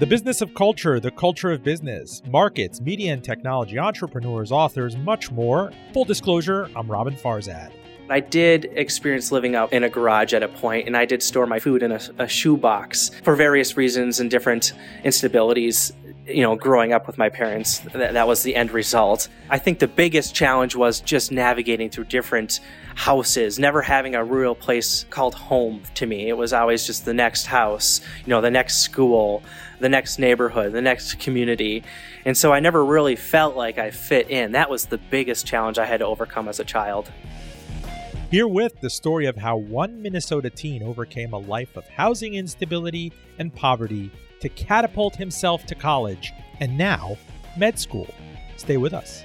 The business of culture, the culture of business, markets, media and technology, entrepreneurs, authors, much more. Full disclosure, I'm Robin Farzad. I did experience living out in a garage at a point, and I did store my food in a, a shoebox for various reasons and different instabilities you know, growing up with my parents, that, that was the end result. I think the biggest challenge was just navigating through different houses, never having a real place called home to me. It was always just the next house, you know, the next school, the next neighborhood, the next community. And so I never really felt like I fit in. That was the biggest challenge I had to overcome as a child. Herewith, the story of how one Minnesota teen overcame a life of housing instability and poverty to catapult himself to college and now med school. Stay with us.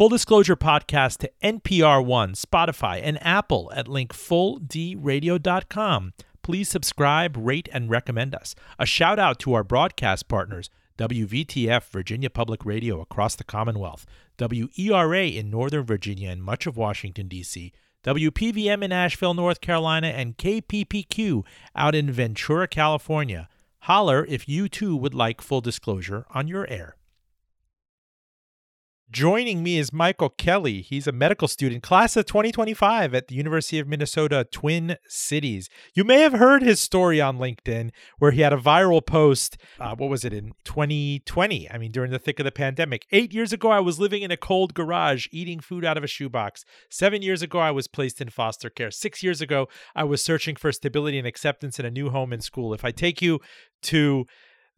Full Disclosure podcast to NPR One, Spotify, and Apple at link linkfulldradio.com. Please subscribe, rate, and recommend us. A shout out to our broadcast partners WVTF Virginia Public Radio across the Commonwealth, WERA in Northern Virginia and much of Washington, D.C., WPVM in Asheville, North Carolina, and KPPQ out in Ventura, California. Holler if you too would like full disclosure on your air. Joining me is Michael Kelly. He's a medical student, class of 2025 at the University of Minnesota Twin Cities. You may have heard his story on LinkedIn where he had a viral post. Uh, what was it in 2020? I mean, during the thick of the pandemic. Eight years ago, I was living in a cold garage, eating food out of a shoebox. Seven years ago, I was placed in foster care. Six years ago, I was searching for stability and acceptance in a new home and school. If I take you to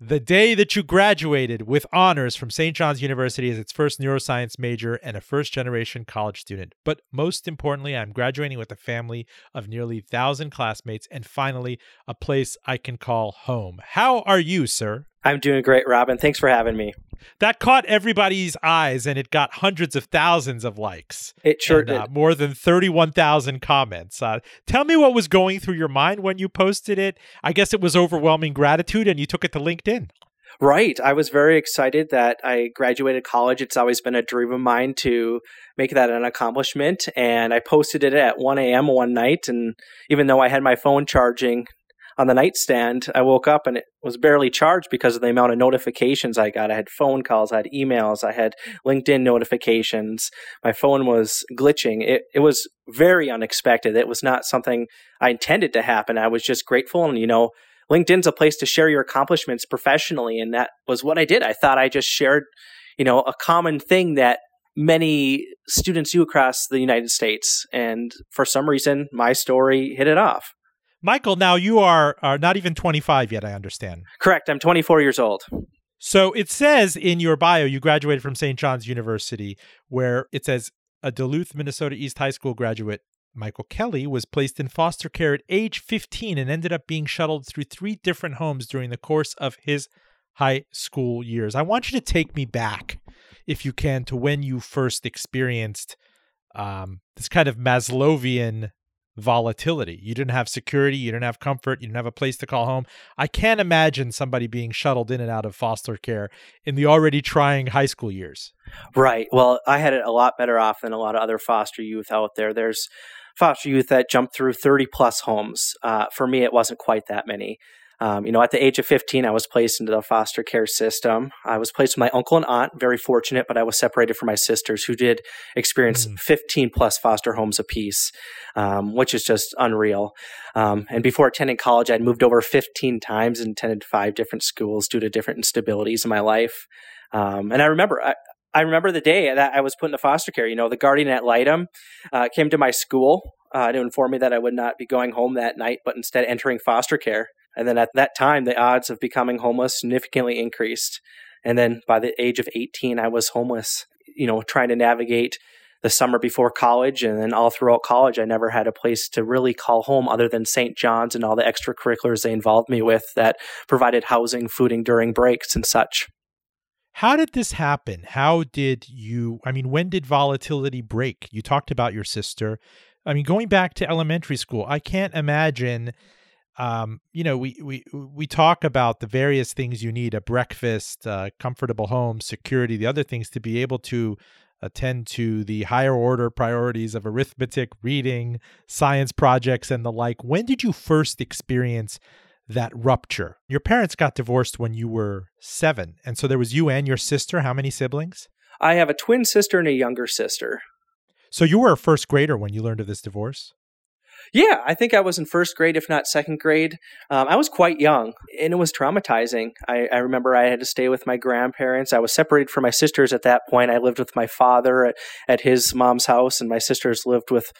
the day that you graduated with honors from St. John's University as its first neuroscience major and a first generation college student. But most importantly, I'm graduating with a family of nearly 1,000 classmates and finally a place I can call home. How are you, sir? I'm doing great, Robin. Thanks for having me. That caught everybody's eyes and it got hundreds of thousands of likes. It sure and, did. Uh, more than 31,000 comments. Uh, tell me what was going through your mind when you posted it. I guess it was overwhelming gratitude and you took it to LinkedIn. Right. I was very excited that I graduated college. It's always been a dream of mine to make that an accomplishment. And I posted it at 1 a.m. one night. And even though I had my phone charging on the nightstand, I woke up and it was barely charged because of the amount of notifications I got. I had phone calls, I had emails, I had LinkedIn notifications. My phone was glitching. It, it was very unexpected. It was not something I intended to happen. I was just grateful. And, you know, LinkedIn's a place to share your accomplishments professionally. And that was what I did. I thought I just shared, you know, a common thing that many students do across the United States. And for some reason, my story hit it off. Michael, now you are, are not even 25 yet, I understand. Correct. I'm 24 years old. So it says in your bio you graduated from St. John's University, where it says a Duluth, Minnesota East High School graduate, Michael Kelly, was placed in foster care at age 15 and ended up being shuttled through three different homes during the course of his high school years. I want you to take me back, if you can, to when you first experienced um, this kind of Maslowian volatility. You didn't have security, you didn't have comfort, you didn't have a place to call home. I can't imagine somebody being shuttled in and out of foster care in the already trying high school years. Right. Well, I had it a lot better off than a lot of other foster youth out there. There's foster youth that jumped through 30 plus homes. Uh, for me, it wasn't quite that many. Um, you know, at the age of 15, I was placed into the foster care system. I was placed with my uncle and aunt, very fortunate, but I was separated from my sisters who did experience mm. 15 plus foster homes apiece, um, which is just unreal. Um, and before attending college, I'd moved over 15 times and attended five different schools due to different instabilities in my life. Um, and I remember, I, I remember the day that I was put into foster care. You know, the guardian ad litem uh, came to my school uh, to inform me that I would not be going home that night, but instead entering foster care. And then at that time, the odds of becoming homeless significantly increased. And then by the age of 18, I was homeless, you know, trying to navigate the summer before college. And then all throughout college, I never had a place to really call home other than St. John's and all the extracurriculars they involved me with that provided housing, fooding during breaks and such. How did this happen? How did you, I mean, when did volatility break? You talked about your sister. I mean, going back to elementary school, I can't imagine um, you know, we we we talk about the various things you need: a breakfast, uh, comfortable home, security, the other things to be able to attend to the higher order priorities of arithmetic, reading, science projects, and the like. When did you first experience that rupture? Your parents got divorced when you were seven, and so there was you and your sister. How many siblings? I have a twin sister and a younger sister. So you were a first grader when you learned of this divorce? Yeah, I think I was in first grade, if not second grade. Um, I was quite young, and it was traumatizing. I, I, remember I had to stay with my grandparents. I was separated from my sisters at that point. I lived with my father at, at his mom's house, and my sisters lived with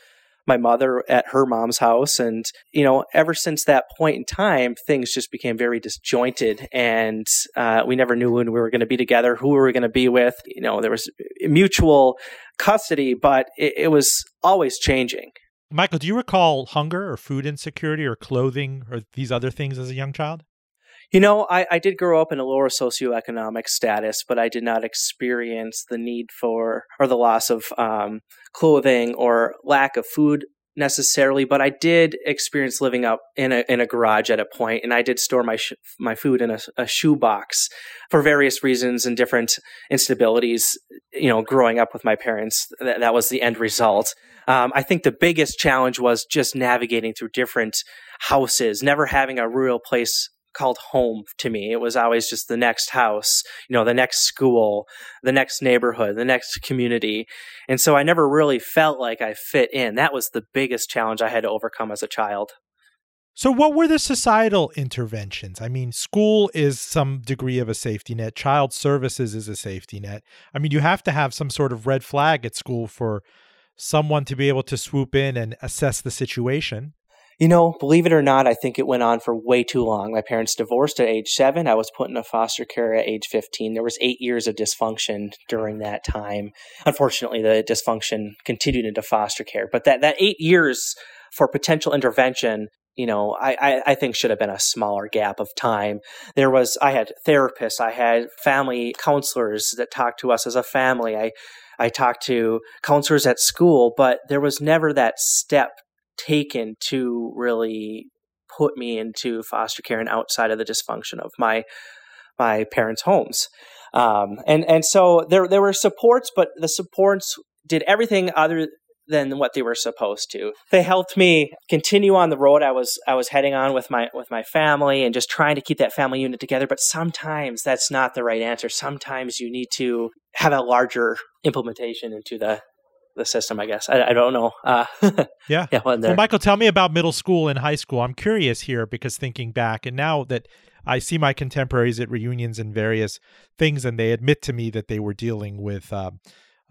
my mother at her mom's house. And, you know, ever since that point in time, things just became very disjointed. And uh, we never knew when we were going to be together, who we were going to be with. You know, there was mutual custody, but it, it was always changing. Michael, do you recall hunger or food insecurity or clothing or these other things as a young child? You know, I, I did grow up in a lower socioeconomic status, but I did not experience the need for or the loss of um, clothing or lack of food necessarily. But I did experience living up in a in a garage at a point, and I did store my sh- my food in a, a shoebox for various reasons and different instabilities. You know, growing up with my parents, that, that was the end result. Um, I think the biggest challenge was just navigating through different houses, never having a real place called home to me. It was always just the next house, you know, the next school, the next neighborhood, the next community. And so I never really felt like I fit in. That was the biggest challenge I had to overcome as a child. So, what were the societal interventions? I mean, school is some degree of a safety net, child services is a safety net. I mean, you have to have some sort of red flag at school for someone to be able to swoop in and assess the situation. You know, believe it or not, I think it went on for way too long. My parents divorced at age seven. I was put into foster care at age 15. There was eight years of dysfunction during that time. Unfortunately, the dysfunction continued into foster care. But that, that eight years for potential intervention you know, I, I, I, think should have been a smaller gap of time. There was, I had therapists, I had family counselors that talked to us as a family. I, I talked to counselors at school, but there was never that step taken to really put me into foster care and outside of the dysfunction of my my parents' homes. Um, and and so there there were supports, but the supports did everything other than what they were supposed to. They helped me continue on the road I was I was heading on with my with my family and just trying to keep that family unit together. But sometimes that's not the right answer. Sometimes you need to have a larger implementation into the the system. I guess I, I don't know. Uh, yeah, yeah. Well, Michael, tell me about middle school and high school. I'm curious here because thinking back, and now that I see my contemporaries at reunions and various things, and they admit to me that they were dealing with. Uh,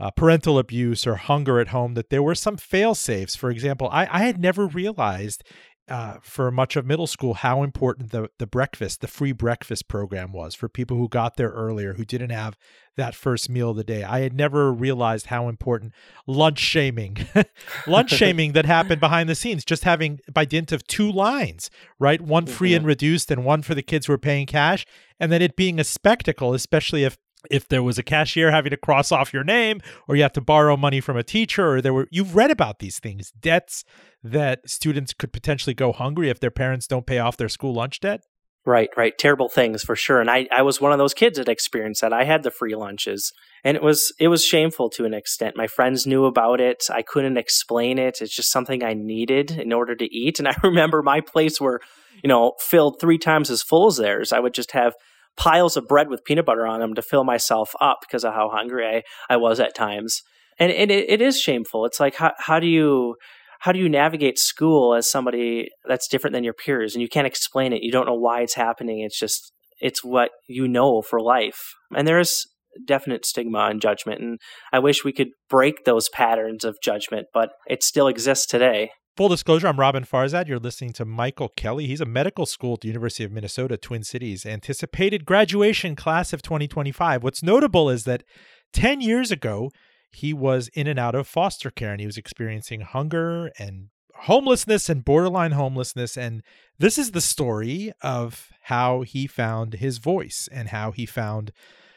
uh, parental abuse or hunger at home, that there were some fail safes. For example, I, I had never realized uh, for much of middle school how important the the breakfast, the free breakfast program was for people who got there earlier, who didn't have that first meal of the day. I had never realized how important lunch shaming, lunch shaming that happened behind the scenes, just having by dint of two lines, right, one free mm-hmm. and reduced, and one for the kids who were paying cash, and then it being a spectacle, especially if if there was a cashier having to cross off your name or you have to borrow money from a teacher or there were you've read about these things debts that students could potentially go hungry if their parents don't pay off their school lunch debt? Right right terrible things for sure and i i was one of those kids that experienced that i had the free lunches and it was it was shameful to an extent my friends knew about it i couldn't explain it it's just something i needed in order to eat and i remember my plates were you know filled three times as full as theirs i would just have piles of bread with peanut butter on them to fill myself up because of how hungry I, I was at times. And, and it, it is shameful. It's like, how, how do you, how do you navigate school as somebody that's different than your peers and you can't explain it? You don't know why it's happening. It's just, it's what you know for life. And there is definite stigma and judgment. And I wish we could break those patterns of judgment, but it still exists today. Full disclosure, I'm Robin Farzad. You're listening to Michael Kelly. He's a medical school at the University of Minnesota, Twin Cities. Anticipated graduation class of 2025. What's notable is that 10 years ago, he was in and out of foster care and he was experiencing hunger and homelessness and borderline homelessness. And this is the story of how he found his voice and how he found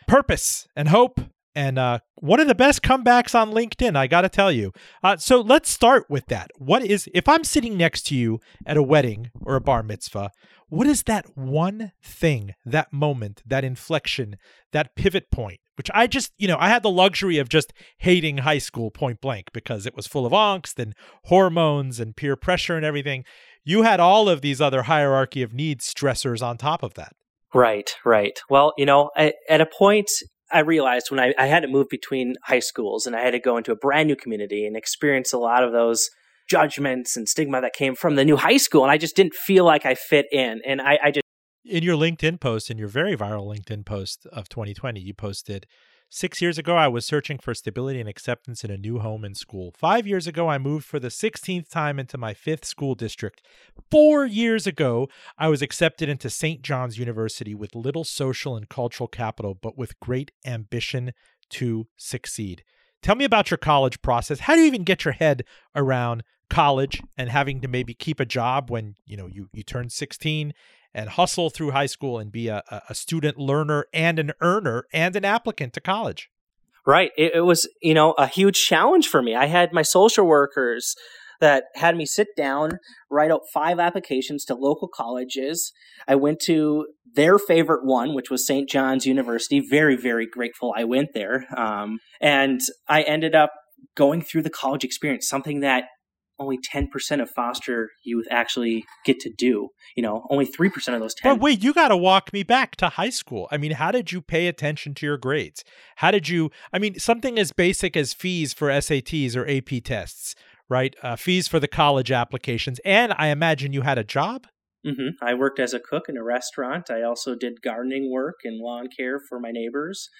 purpose and hope. And uh, one of the best comebacks on LinkedIn, I got to tell you. Uh, so let's start with that. What is, if I'm sitting next to you at a wedding or a bar mitzvah, what is that one thing, that moment, that inflection, that pivot point which I just, you know, I had the luxury of just hating high school point blank because it was full of angst and hormones and peer pressure and everything. You had all of these other hierarchy of needs stressors on top of that. Right, right. Well, you know, I, at a point, I realized when I, I had to move between high schools and I had to go into a brand new community and experience a lot of those judgments and stigma that came from the new high school. And I just didn't feel like I fit in. And I, I just in your LinkedIn post, in your very viral LinkedIn post of 2020, you posted Six years ago, I was searching for stability and acceptance in a new home and school. Five years ago, I moved for the 16th time into my fifth school district. Four years ago, I was accepted into St. John's University with little social and cultural capital, but with great ambition to succeed. Tell me about your college process. How do you even get your head around college and having to maybe keep a job when you know you you turn 16 and hustle through high school and be a, a student learner and an earner and an applicant to college. Right. It, it, was, you know, a huge challenge for me. I had my social workers that had me sit down, write out five applications to local colleges. I went to their favorite one, which was St. John's University. Very, very grateful I went there. Um, and I ended up going through the college experience, something that only 10% of foster youth actually get to do. You know, only 3% of those 10. But wait, you got to walk me back to high school. I mean, how did you pay attention to your grades? How did you, I mean, something as basic as fees for SATs or AP tests, right? Uh, fees for the college applications. And I imagine you had a job? Mm-hmm. I worked as a cook in a restaurant. I also did gardening work and lawn care for my neighbors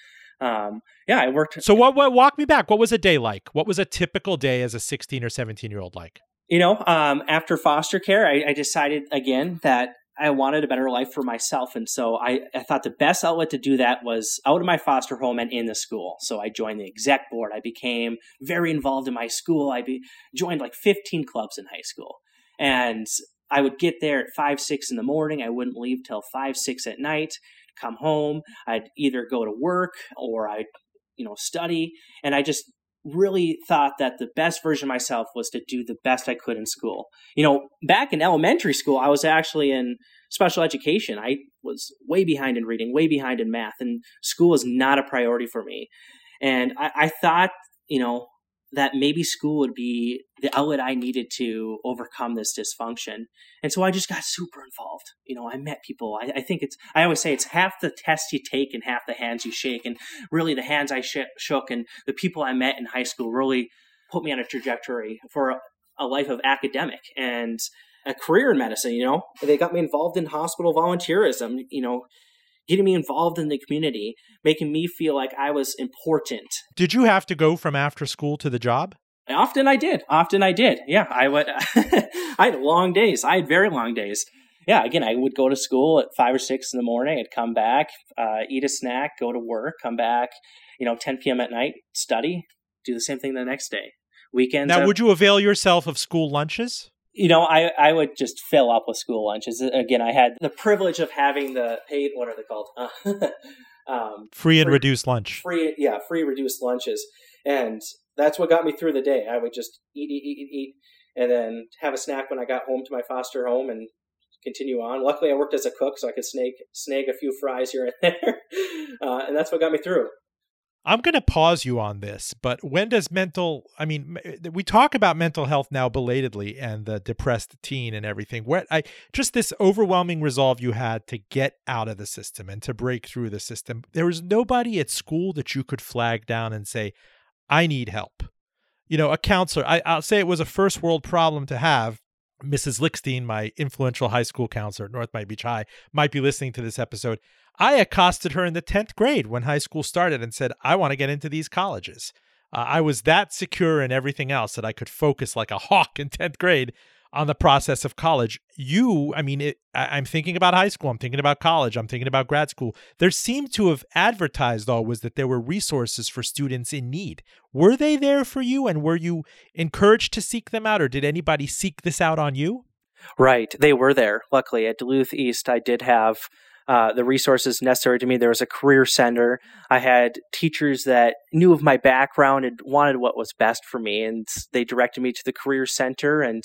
um, yeah, I worked. So what, what? Walk me back. What was a day like? What was a typical day as a 16 or 17 year old like? You know, um, after foster care, I, I decided again that I wanted a better life for myself. And so I, I, thought the best outlet to do that was out of my foster home and in the school. So I joined the exec board. I became very involved in my school. I be, joined like 15 clubs in high school. And I would get there at five, six in the morning. I wouldn't leave till five, six at night come home. I'd either go to work or I'd, you know, study. And I just really thought that the best version of myself was to do the best I could in school. You know, back in elementary school, I was actually in special education. I was way behind in reading, way behind in math, and school was not a priority for me. And I, I thought, you know, that maybe school would be the outlet I needed to overcome this dysfunction. And so I just got super involved. You know, I met people. I, I think it's, I always say it's half the tests you take and half the hands you shake. And really, the hands I sh- shook and the people I met in high school really put me on a trajectory for a, a life of academic and a career in medicine. You know, they got me involved in hospital volunteerism. You know, getting me involved in the community, making me feel like I was important. Did you have to go from after school to the job? Often I did. Often I did. Yeah, I would. I had long days. I had very long days. Yeah, again, I would go to school at five or six in the morning. I'd come back, uh, eat a snack, go to work, come back, you know, 10 p.m. at night, study, do the same thing the next day. Weekends. Now, would you avail yourself of school lunches? You know, I, I would just fill up with school lunches. Again, I had the privilege of having the paid, what are they called? um, free and free, reduced lunch. Free, yeah, free reduced lunches. And that's what got me through the day. I would just eat, eat, eat, eat, eat, and then have a snack when I got home to my foster home and continue on. Luckily, I worked as a cook, so I could snag, snag a few fries here and there. Uh, and that's what got me through. I'm going to pause you on this, but when does mental, I mean, eh, we talk about mental health now belatedly and the depressed teen and everything. Where I just this overwhelming resolve you had to get out of the system and to break through the system. There was nobody at school that you could flag down and say, I need help. You know, a counselor, I, I'll say it was a first world problem to have. Mrs. Lickstein, my influential high school counselor at North Miami Beach High, might be listening to this episode. I accosted her in the 10th grade when high school started and said, I want to get into these colleges. Uh, I was that secure in everything else that I could focus like a hawk in 10th grade on the process of college. You, I mean, it, I, am thinking about high school. I'm thinking about college. I'm thinking about grad school. There seemed to have advertised always that there were resources for students in need. Were they there for you, and were you encouraged to seek them out, or did anybody seek this out on you? Right, they were there. Luckily, at Duluth East, I did have uh, the resources necessary to me. There was a career center. I had teachers that knew of my background and wanted what was best for me, and they directed me to the career center. And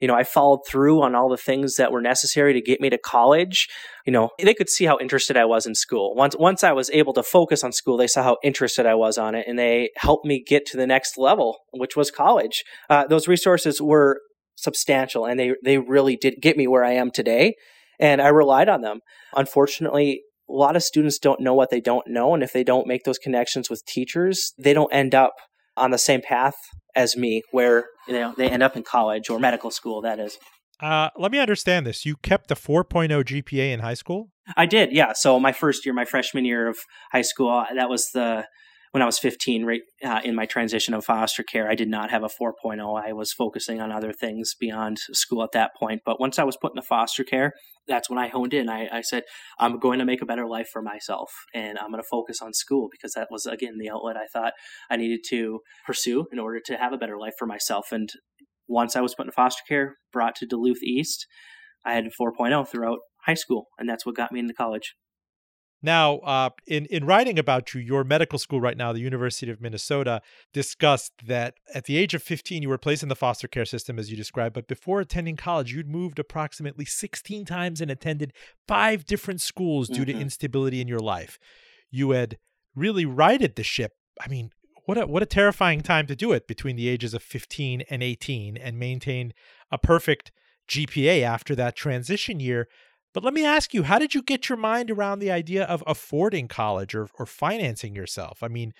you know, I followed through on all the things that were necessary to get me to college. You know, they could see how interested I was in school. Once once I was able to focus on school, they saw how interested I was on it, and they helped me get to the next level, which was college. Uh, those resources were substantial, and they they really did get me where I am today and I relied on them. Unfortunately, a lot of students don't know what they don't know, and if they don't make those connections with teachers, they don't end up on the same path as me, where you know they end up in college or medical school. That is. Uh, let me understand this. You kept a 4.0 GPA in high school? I did, yeah. So my first year, my freshman year of high school, that was the when I was 15, right uh, in my transition of foster care, I did not have a 4.0. I was focusing on other things beyond school at that point. But once I was put into foster care, that's when I honed in. I, I said, I'm going to make a better life for myself and I'm going to focus on school because that was, again, the outlet I thought I needed to pursue in order to have a better life for myself. And once I was put into foster care, brought to Duluth East, I had a 4.0 throughout high school, and that's what got me into college. Now, uh, in in writing about you, your medical school right now, the University of Minnesota, discussed that at the age of 15, you were placed in the foster care system, as you described. But before attending college, you'd moved approximately 16 times and attended five different schools due mm-hmm. to instability in your life. You had really righted the ship. I mean, what a what a terrifying time to do it between the ages of 15 and 18, and maintain a perfect GPA after that transition year. But let me ask you, how did you get your mind around the idea of affording college or, or financing yourself? I mean,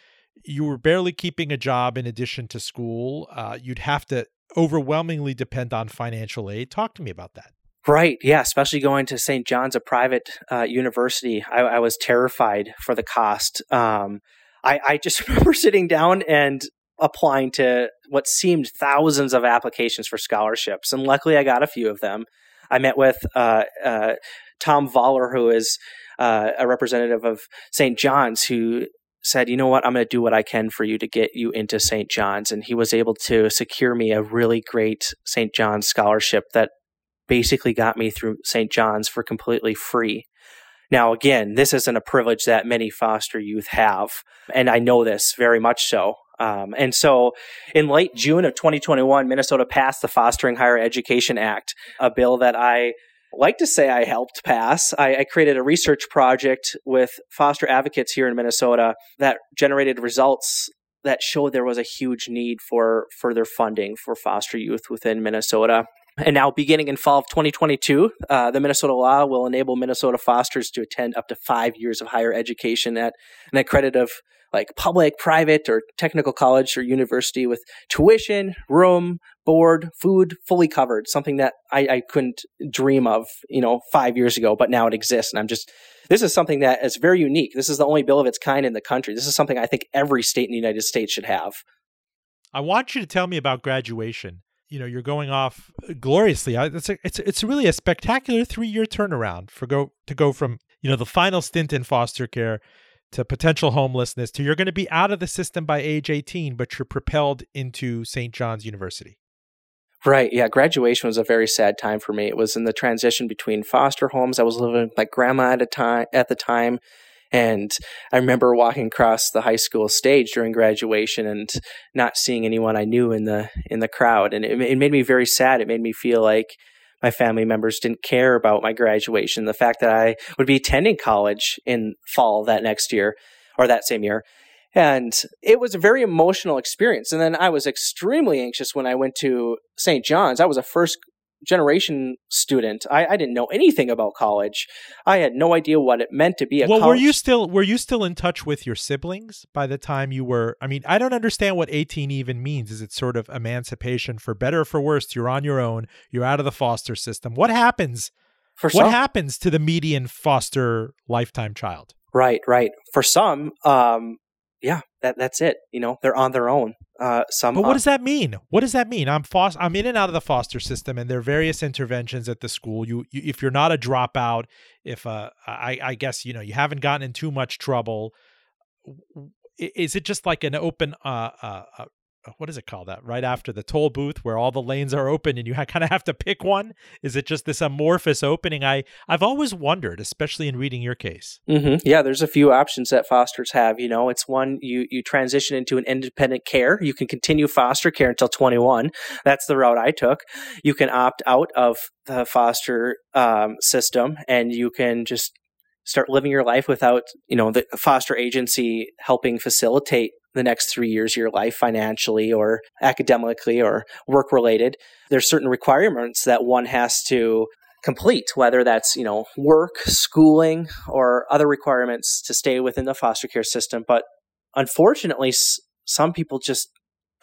you were barely keeping a job in addition to school. Uh, you'd have to overwhelmingly depend on financial aid. Talk to me about that. Right. Yeah. Especially going to St. John's, a private uh, university. I, I, was terrified for the cost. Um, I, I just remember sitting down and applying to what seemed thousands of applications for scholarships. And luckily, I got a few of them. I met with uh, uh, Tom Voller, who is uh, a representative of St. John's, who said, you know what, I'm going to do what I can for you to get you into St. John's. And he was able to secure me a really great St. John's scholarship that basically got me through St. John's for completely free. Now, again, this isn't a privilege that many foster youth have, and I know this very much so. Um, and so in late June of 2021, Minnesota passed the Fostering Higher Education Act, a bill that I like to say I helped pass. I, I, created a research project with foster advocates here in Minnesota that generated results that showed there was a huge need for further funding for foster youth within Minnesota. And now, beginning in fall of 2022, uh, the Minnesota law will enable Minnesota fosters to attend up to five years of higher education at an accredited like public, private, or technical college or university with tuition, room, board, food fully covered. Something that I, I couldn't dream of, you know, five years ago, but now it exists. And I'm just, this is something that is very unique. This is the only bill of its kind in the country. This is something I think every state in the United States should have. I want you to tell me about graduation. You know, you're going off gloriously. It's a, it's it's really a spectacular three year turnaround for go to go from you know the final stint in foster care to potential homelessness to you're going to be out of the system by age 18 but you're propelled into St. John's University. Right. Yeah. Graduation was a very sad time for me. It was in the transition between foster homes. I was living with my grandma at a time at the time. And I remember walking across the high school stage during graduation and not seeing anyone I knew in the in the crowd. And it, it made me very sad. It made me feel like my family members didn't care about my graduation, the fact that I would be attending college in fall that next year or that same year. And it was a very emotional experience. And then I was extremely anxious when I went to St. John's. I was a first generation student. I, I, didn't know anything about college. I had no idea what it meant to be a. Well, college. were you still were you still in touch with your siblings by the time you were? I mean, I don't understand what eighteen even means. Is it sort of emancipation for better or for worse? You're on your own. You're out of the foster system. What happens? For what some, happens to the median foster lifetime child? Right, right. For some, um, yeah, that that's it. You know, they're on their own. Uh, some. But what does that mean? What does that mean? I'm foster. I'm in and out of the foster system, and there are various interventions at the school. You, you if you're not a dropout, if uh, I, I guess you know you haven't gotten in too much trouble. Is it just like an open uh, uh, uh what is it called that? Right after the toll booth where all the lanes are open and you ha- kind of have to pick one? Is it just this amorphous opening? I i've always wondered especially in reading your case. Mm-hmm. yeah there's a few options that fosters have you know? It's one you you transition into an independent care. You can continue foster care until 21 that's the route i took. You can opt out of the foster um, system and you can just start living your life without you know the foster agency helping facilitate the next three years of your life financially or academically or work related there's certain requirements that one has to complete whether that's you know work schooling or other requirements to stay within the foster care system. But unfortunately some people just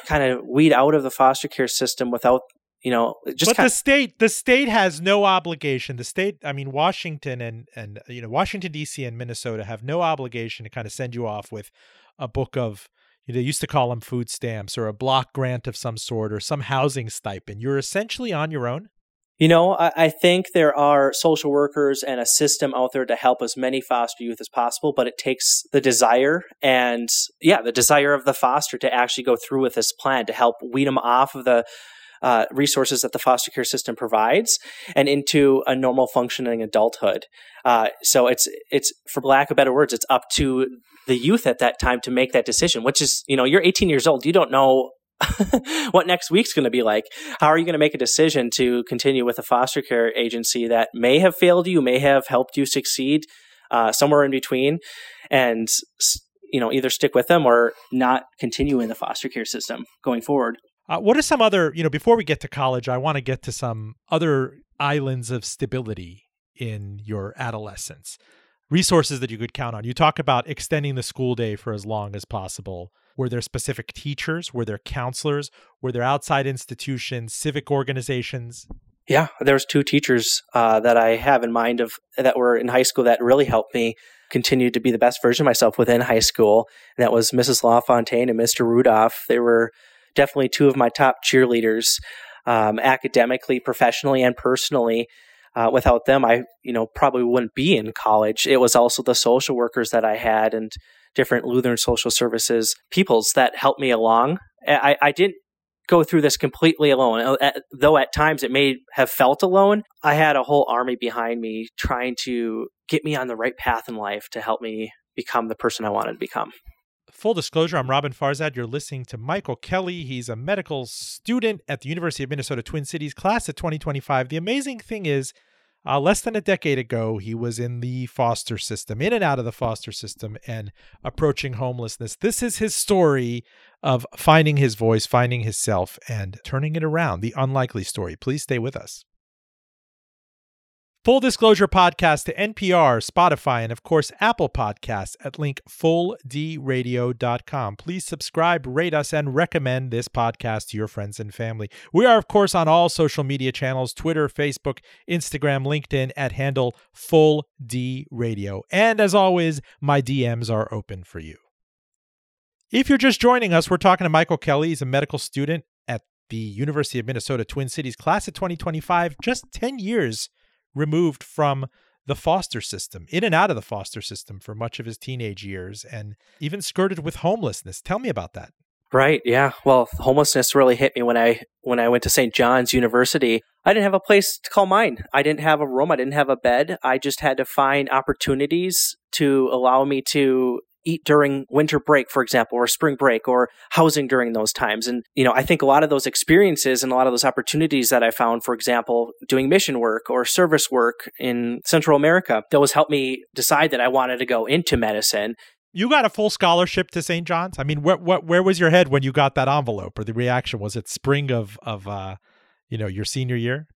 kind of weed out of the foster care system without you know just but the state the state has no obligation. The state i mean washington and and you know washington dc and minnesota have no obligation to kind of send you off with a book of you know, they used to call them food stamps or a block grant of some sort or some housing stipend. You're essentially on your own? You know, I, I, think there are social workers and a system out there to help as many foster youth as possible, but it takes the desire and, yeah, the desire of the foster to actually go through with this plan to help weed them off of the uh, resources that the foster care system provides and into a normal functioning adulthood. Uh, so it's it's for lack of better words, it's up to the youth at that time to make that decision. Which is, you know, you're 18 years old, you don't know what next week's going to be like. How are you going to make a decision to continue with a foster care agency that may have failed you, may have helped you succeed, uh, somewhere in between, and you know either stick with them or not continue in the foster care system going forward. Uh, what are some other, you know, before we get to college, I want to get to some other islands of stability in your adolescence, resources that you could count on. You talk about extending the school day for as long as possible. Were there specific teachers? Were there counselors? Were there outside institutions, civic organizations? Yeah, there's two teachers uh, that I have in mind of that were in high school that really helped me continue to be the best version of myself within high school. And that was Mrs. LaFontaine and Mr. Rudolph. They were definitely two of my top cheerleaders, um, academically, professionally, and personally. Uh, without them, I you know probably wouldn't be in college. It was also the social workers that I had and different Lutheran social services peoples that helped me along. I, I didn't go through this completely alone, though at times it may have felt alone. I had a whole army behind me trying to get me on the right path in life to help me become the person I wanted to become. Full disclosure, I'm Robin Farzad. You're listening to Michael Kelly. He's a medical student at the University of Minnesota Twin Cities, class of 2025. The amazing thing is, uh, less than a decade ago, he was in the foster system, in and out of the foster system, and approaching homelessness. This is his story of finding his voice, finding his self, and turning it around. The unlikely story. Please stay with us. Full Disclosure Podcast to NPR, Spotify, and of course, Apple Podcasts at link fulldradio.com. Please subscribe, rate us, and recommend this podcast to your friends and family. We are, of course, on all social media channels Twitter, Facebook, Instagram, LinkedIn at handle Full D Radio. And as always, my DMs are open for you. If you're just joining us, we're talking to Michael Kelly. He's a medical student at the University of Minnesota Twin Cities, class of 2025, just 10 years removed from the foster system, in and out of the foster system for much of his teenage years, and even skirted with homelessness. Tell me about that. Right. Yeah. Well, homelessness really hit me when I when I went to St. John's University. I didn't have a place to call mine. I didn't have a room. I didn't have a bed. I just had to find opportunities to allow me to eat during winter break, for example, or spring break, or housing during those times. And, you know, I think a lot of those experiences and a lot of those opportunities that I found, for example, doing mission work or service work in Central America, those helped me decide that I wanted to go into medicine. You got a full scholarship to St. John's. I mean, where, where, where was your head when you got that envelope, or the reaction? Was it spring of of uh, you know your senior year?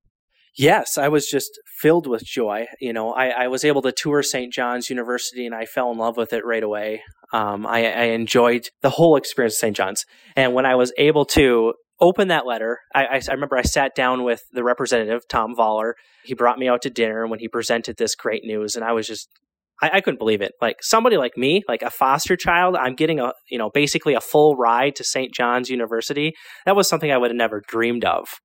Yes, I was just filled with joy. You know, I, I was able to tour St. John's University and I fell in love with it right away. Um, I, I enjoyed the whole experience of St. John's. And when I was able to open that letter, I, I, I, remember I sat down with the representative, Tom Voller. He brought me out to dinner when he presented this great news, and I was just I, I, couldn't believe it. Like somebody like me, like a foster child, I'm getting a you know basically a full ride to St. John's University. That was something I would have never dreamed of.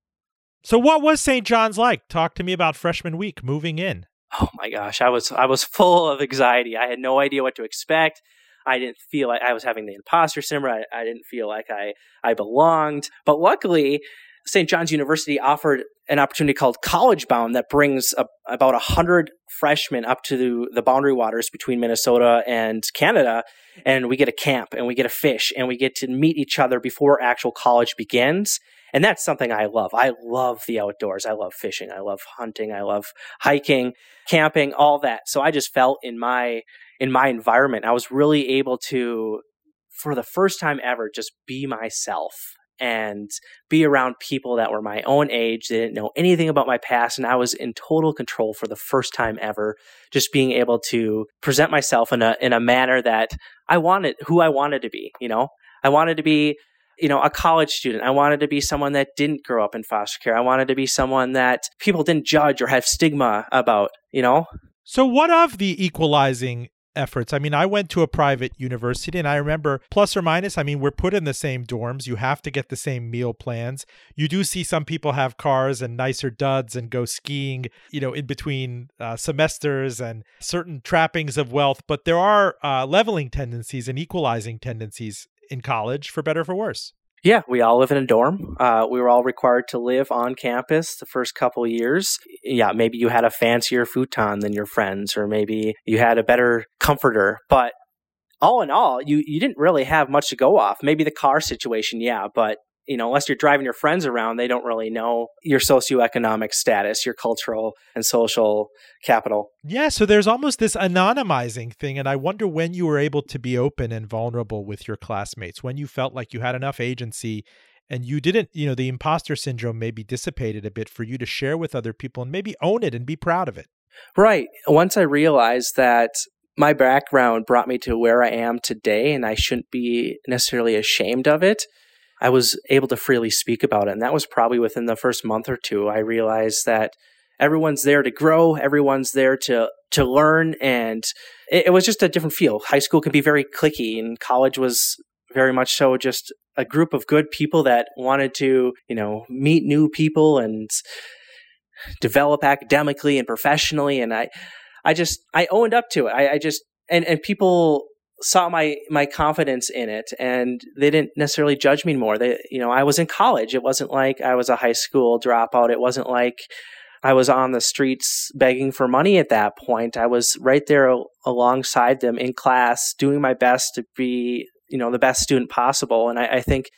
So what was St. John's like? Talk to me about freshman week moving in. Oh my gosh, I was I was full of anxiety. I had no idea what to expect. I didn't feel like I was having the imposter syndrome. I, I didn't feel like I I belonged. But luckily, St. John's University offered an opportunity called College Bound that brings a, about 100 freshmen up to the, the, boundary waters between Minnesota and Canada. And we get a camp and we get a fish and we get to meet each other before actual college begins. And that's something I love. I love the outdoors. I love fishing. I love hunting. I love hiking, camping, all that. So I just felt in my in my environment, I was really able to for the first time ever just be myself and be around people that were my own age. They didn't know anything about my past. And I was in total control for the first time ever, just being able to present myself in a, in a manner that I wanted, who I wanted to be, you know, I wanted to be, you know, a college student. I wanted to be someone that didn't grow up in foster care. I wanted to be someone that people didn't judge or have stigma about, you know? So, what of the equalizing efforts. I mean, I went to a private university and I remember plus or minus, I mean, we're put in the same dorms. You have to get the same meal plans. You do see some people have cars and nicer duds and go skiing, you know, in between uh, semesters and certain trappings of wealth, but there are uh, leveling tendencies and equalizing tendencies in college for better or for worse. Yeah, we all live in a dorm. Uh, we were all required to live on campus the first couple years. Yeah, maybe you had a fancier futon than your friends, or maybe you had a better comforter. But all in all, you, you didn't really have much to go off. Maybe the car situation, yeah, but you know, unless you're driving your friends around, they don't really know your socioeconomic status, your cultural and social capital. Yeah, so there's almost this anonymizing thing. And I wonder when you were able to be open and vulnerable with your classmates, when you felt like you had enough agency and you didn't, you know, the imposter syndrome maybe dissipated a bit for you to share with other people and maybe own it and be proud of it. Right. Once I realized that my background brought me to where I am today and I shouldn't be necessarily ashamed of it I was able to freely speak about it. And that was probably within the first month or two. I realized that everyone's there to grow, everyone's there to to learn, and it, it was just a different feel. High school can be very cliquey, and college was very much so just a group of good people that wanted to, you know, meet new people and develop academically and professionally. And I, I just, I owned up to it. I, I just, and, and people saw my my confidence in it and they didn't necessarily judge me more. They you know i was in college. It wasn't like i was a high school dropout. It wasn't like i was on the streets begging for money at that point. I was right there alongside them in class doing my best to be you know the best student possible. And I, I think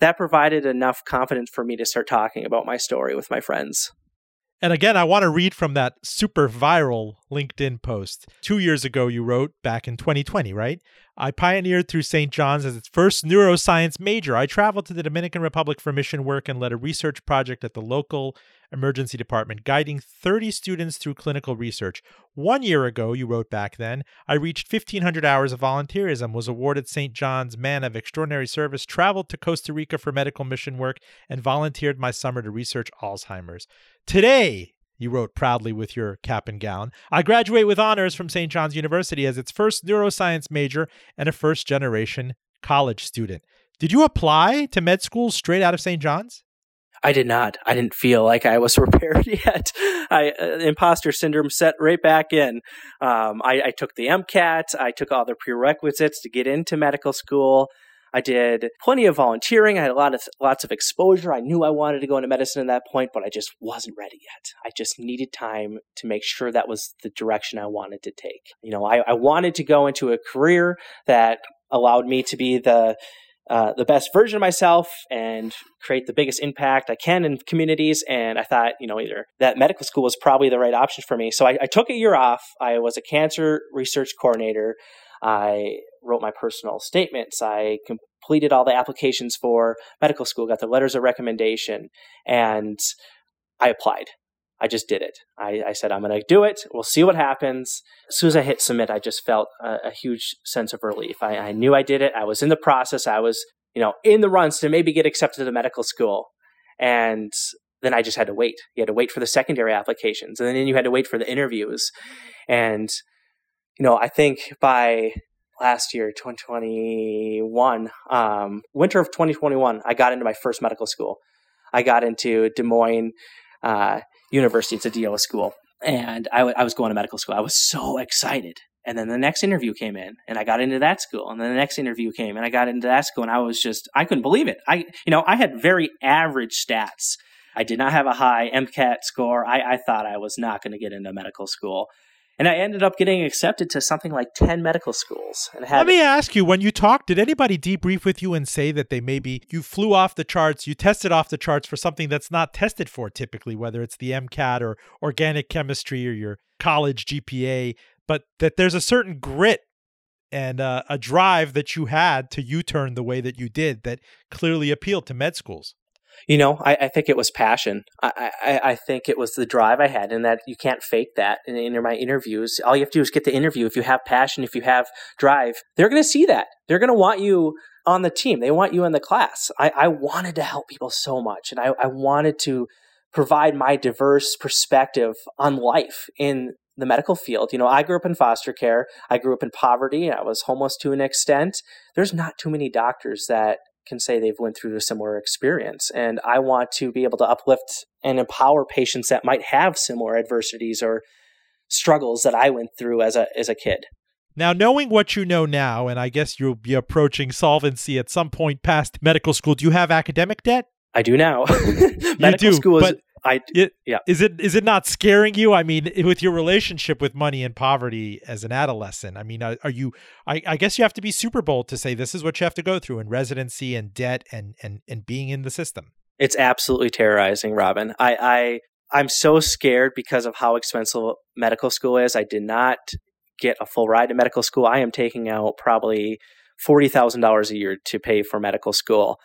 that provided enough confidence for me to start talking about my story with my friends and again, I want to read from that super viral LinkedIn post. Two years ago, you wrote back in 2020, right? I pioneered through St. John's as its first neuroscience major. I traveled to the Dominican Republic for mission work and led a research project at the local emergency department, guiding 30 students through clinical research. One year ago, you wrote back then, I reached 1,500 hours of volunteerism, was awarded St. John's Man of Extraordinary Service, traveled to Costa Rica for medical mission work, and volunteered my summer to research Alzheimer's. Today, you wrote proudly with your cap and gown. I graduate with honors from St. John's University as its first neuroscience major and a first generation college student. Did you apply to med school straight out of St. John's? I did not. I didn't feel like I was prepared yet. I uh, imposter syndrome set right back in. Um, I, I took the MCAT. I took all the prerequisites to get into medical school. I did plenty of volunteering. I had a lot of lots of exposure. I knew I wanted to go into medicine at that point, but I just wasn't ready yet. I just needed time to make sure that was the direction I wanted to take. You know, I, I wanted to go into a career that allowed me to be the uh, the best version of myself and create the biggest impact I can in communities. And I thought, you know, either that medical school was probably the right option for me. So I, I took a year off. I was a cancer research coordinator. I wrote my personal statements. I completed all the applications for medical school, got the letters of recommendation, and I applied. I just did it. I, I said, I'm going to do it. We'll see what happens. As soon as I hit submit, I just felt a, a huge sense of relief. I, I knew I did it. I was in the process. I was, you know, in the runs to maybe get accepted to medical school. And then I just had to wait. You had to wait for the secondary applications, and then you had to wait for the interviews. And you know, I think by last year, 2021, um, winter of 2021, I got into my first medical school. I got into Des Moines uh, University. It's a DO school. And I, w- I was going to medical school. I was so excited. And then the next interview came in and I got into that school. And then the next interview came and I got into that school and I was just, I couldn't believe it. I, you know, I had very average stats. I did not have a high MCAT score. I, I thought I was not going to get into medical school. And I ended up getting accepted to something like 10 medical schools. And had, Let me ask you, when you talked, did anybody debrief with you and say that they maybe you flew off the charts, you tested off the charts for something that's not tested for typically, whether it's the MCAT or organic chemistry or your college GPA, but that there's a certain grit and uh, a drive that you had to U-turn the way that you did that clearly appealed to med schools? You know, I, I think it was passion. I, I, I, think it was the drive I had, and that you can't fake that in, in my interviews. All you have to do is get the interview. If you have passion, if you have drive, they're going to see that. They're going to want you on the team. They want you in the class. I, I wanted to help people so much, and I, I wanted to provide my diverse perspective on life in the medical field. You know, I grew up in foster care. I grew up in poverty. I was homeless to an extent. There's not too many doctors that can say they've went through a similar experience. And i want to be able to uplift and empower patients that might have similar adversities or struggles that i went through as a as a kid. Now knowing what you know now and i guess you'll be approaching solvency at some point past medical school do you have academic debt? I do now. Medical do, school is I it, yeah. Is it is it not scaring you? I mean, with your relationship with money and poverty as an adolescent, I mean, are, are you? I, I, guess you have to be super bold to say this is what you have to go through in residency and debt and and and being in the system. It's absolutely terrorizing, Roben. I I I'm so scared because of how expensive medical school is. I did not get a full ride to medical school. I am taking out probably forty thousand dollars a year to pay for medical school,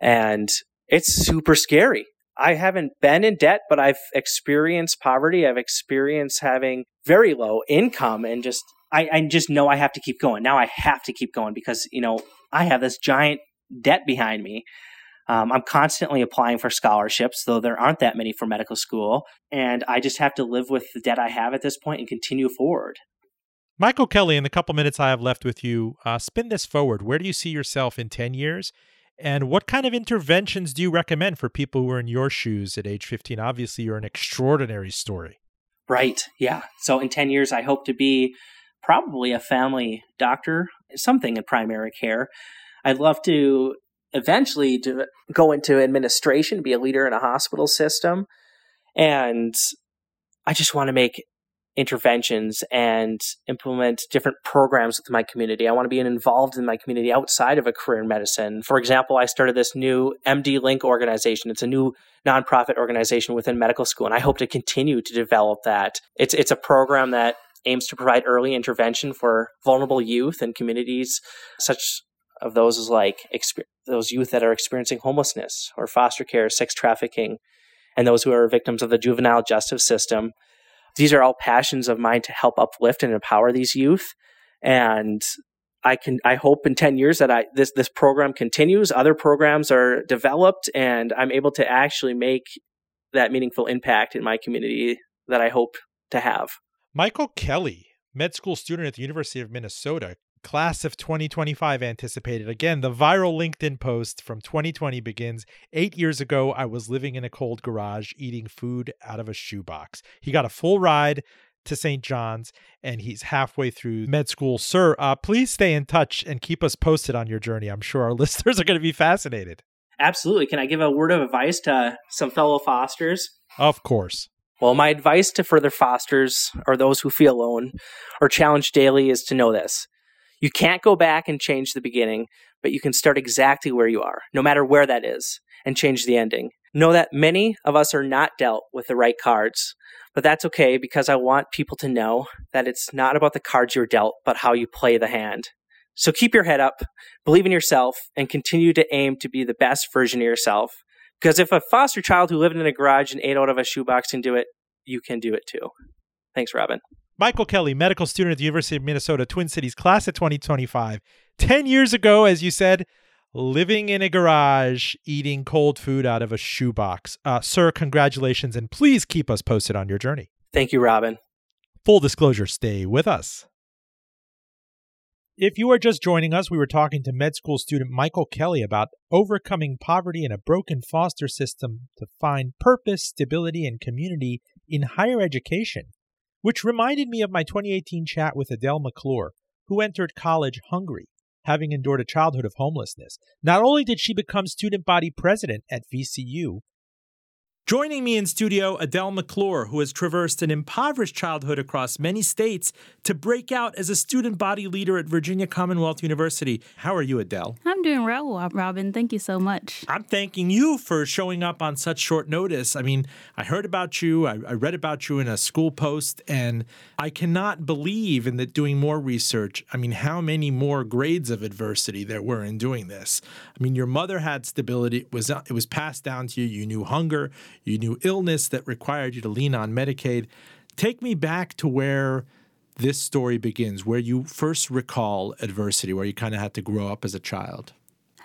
and it's super scary. I haven't been in debt, but I've experienced poverty. I've experienced having very low income and just, I, I just know I have to keep going. Now I have to keep going because, you know, I have this giant debt behind me. Um, I'm constantly applying for scholarships, though there aren't that many for medical school. And I just have to live with the debt I have at this point and continue forward. Michael Kelly, in the couple minutes I have left with you, uh, spin this forward. Where do you see yourself in 10 years? And what kind of interventions do you recommend for people who are in your shoes at age 15? Obviously, you're an extraordinary story. Right. Yeah. So in 10 years, I hope to be probably a family doctor, something in primary care. I'd love to eventually to go into administration, be a leader in a hospital system. And I just want to make interventions and implement different programs with my community. I want to be involved in my community outside of a career in medicine. For example, I started this new MD Link organization. It's a new nonprofit organization within medical school, and I hope to continue to develop that. It's it's a program that aims to provide early intervention for vulnerable youth and communities such of those as like those youth that are experiencing homelessness or foster care, sex trafficking, and those who are victims of the juvenile justice system these are all passions of mine to help uplift and empower these youth. And I can I hope in 10 years that I this this program continues, other programs are developed and I'm able to actually make that meaningful impact in my community that I hope to have. Michael Kelly, med school student at the University of Minnesota, class of 2025 anticipated. Again, the viral LinkedIn post from 2020 begins Eight years ago, I was living in a cold garage eating food out of a shoebox. He got a full ride to St. John's and he's halfway through med school. Sir, uh, please stay in touch and keep us posted on your journey. I'm sure our listeners are going to be fascinated. Absolutely. Can I give a word of advice to some fellow fosters? Of course. Well, my advice to further fosters or those who feel alone or challenged daily is to know this. You can't go back and change the beginning, but you can start exactly where you are, no matter where that is, and change the ending. Know that many of us are not dealt with the right cards, but that's okay because I want people to know that it's not about the cards you're dealt, but how you play the hand. So keep your head up, believe in yourself, and continue to aim to be the best version of yourself. Because if a foster child who lived in a garage and ate out of a shoebox can do it, you can do it too. Thanks, Roben. Michael Kelly, medical student at the University of Minnesota, Twin Cities, class of 2025. 10 years ago, as you said, living in a garage, eating cold food out of a shoebox. Uh, sir, congratulations, and please keep us posted on your journey. Thank you, Roben. Full disclosure, stay with us. If you are just joining us, we were talking to med school student Michael Kelly about overcoming poverty in a broken foster system to find purpose, stability, and community in higher education, which reminded me of my 2018 chat with Adele McClure, who entered college hungry, having endured a childhood of homelessness. Not only did she become student body president at VCU, Joining me in studio, Adele McClure, who has traversed an impoverished childhood across many states to break out as a student body leader at Virginia Commonwealth University. How are you, Adele? I'm doing well, Roben. Thank you so much. I'm thanking you for showing up on such short notice. I mean, I heard about you, I, I read about you in a school post, and I cannot believe in that doing more research. I mean, how many more grades of adversity there were in doing this. I mean, your mother had stability, it was, it was passed down to you, you knew hunger you knew illness that required you to lean on Medicaid. Take me back to where this story begins, where you first recall adversity, where you kind of had to grow up as a child.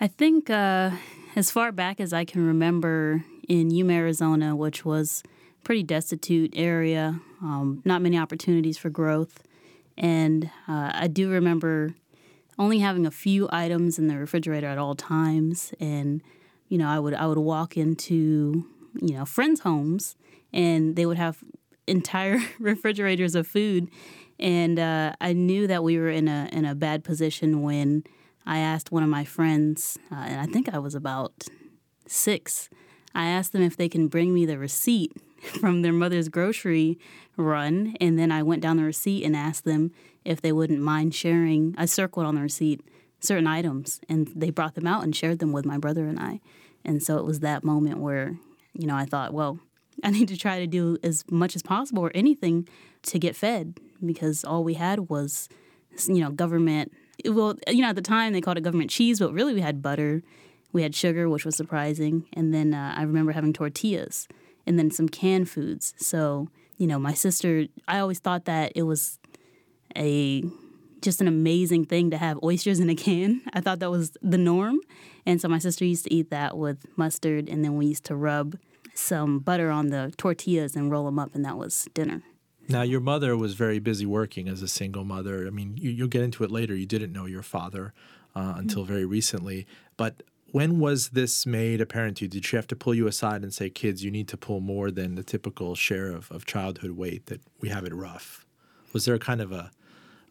I think uh, as far back as I can remember in Yuma, Arizona, which was pretty destitute area, um, not many opportunities for growth. And uh, I do remember only having a few items in the refrigerator at all times. And, you know, I would I would walk into you know, friends' homes, and they would have entire refrigerators of food. And uh, I knew that we were in a in a bad position when I asked one of my friends, uh, and I think I was about six. I asked them if they can bring me the receipt from their mother's grocery run, and then I went down the receipt and asked them if they wouldn't mind sharing. I circled on the receipt certain items, and they brought them out and shared them with my brother and I. And so it was that moment where you know, I thought, well, I need to try to do as much as possible or anything to get fed because all we had was, you know, government. Well, you know, at the time they called it government cheese, but really we had butter, we had sugar, which was surprising, and then uh, I remember having tortillas and then some canned foods. So, you know, my sister, I always thought that it was a just an amazing thing to have oysters in a can. I thought that was the norm. And so my sister used to eat that with mustard, and then we used to rub some butter on the tortillas and roll them up, and that was dinner. Now, your mother was very busy working as a single mother. I mean, you, will get into it later. You didn't know your father uh, mm-hmm. until very recently. But when was this made apparent to you? Did she have to pull you aside and say, kids, you need to pull more than the typical share of, of childhood weight that we have it rough? Was there kind of a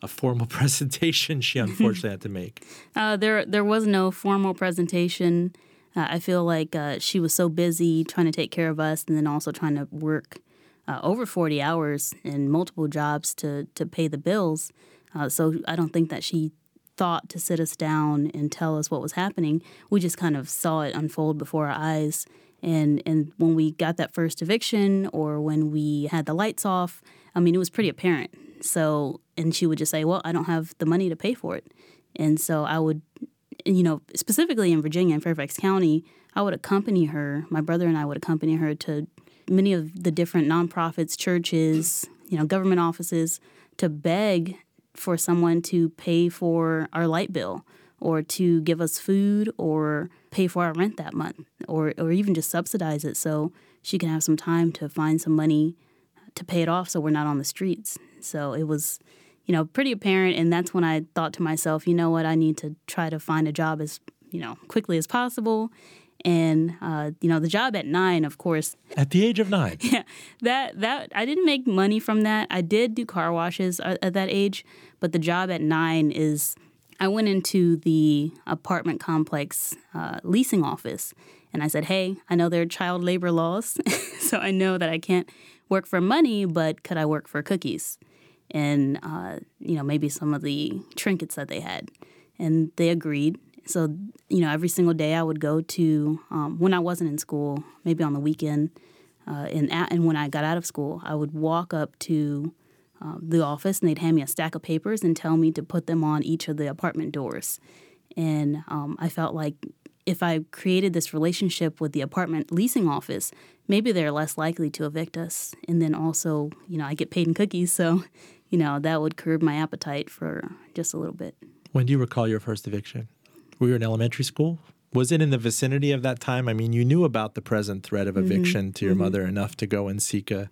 a formal presentation she unfortunately had to make? Uh, there, there was no formal presentation. Uh, I feel like uh, she was so busy trying to take care of us, and then also trying to work uh, over forty hours in multiple jobs to to pay the bills. Uh, so I don't think that she thought to sit us down and tell us what was happening. We just kind of saw it unfold before our eyes. And and when we got that first eviction, or when we had the lights off, I mean, it was pretty apparent so, and she would just say, Well, I don't have the money to pay for it. And so I would, you know, specifically in Virginia and Fairfax County, I would accompany her, my brother and I would accompany her to many of the different nonprofits, churches, you know, government offices to beg for someone to pay for our light bill or to give us food or pay for our rent that month or, or even just subsidize it so she can have some time to find some money to pay it off so we're not on the streets. So it was, you know, pretty apparent. And that's when I thought to myself, you know what, I need to try to find a job as, you know, quickly as possible. And uh, you know, the job at nine, of course. At the age of nine. Yeah, that that I didn't make money from that. I did do car washes at, at that age, but the job at nine is. I went into the apartment complex uh, leasing office, and I said, "Hey, I know there are child labor laws, so I know that I can't work for money, but could I work for cookies? And, uh, you know, maybe some of the trinkets that they had. And they agreed. So, you know, every single day I would go to, um, when I wasn't in school, maybe on the weekend, uh, and, and when I got out of school, I would walk up to uh, the office and they'd hand me a stack of papers and tell me to put them on each of the apartment doors. And um, I felt like if I created this relationship with the apartment leasing office, maybe they're less likely to evict us. And then also, you know, I get paid in cookies, so, you know, that would curb my appetite for just a little bit. When do you recall your first eviction? Were you in elementary school? Was it in the vicinity of that time? I mean, you knew about the present threat of mm-hmm. eviction to your mm-hmm. mother enough to go and seek a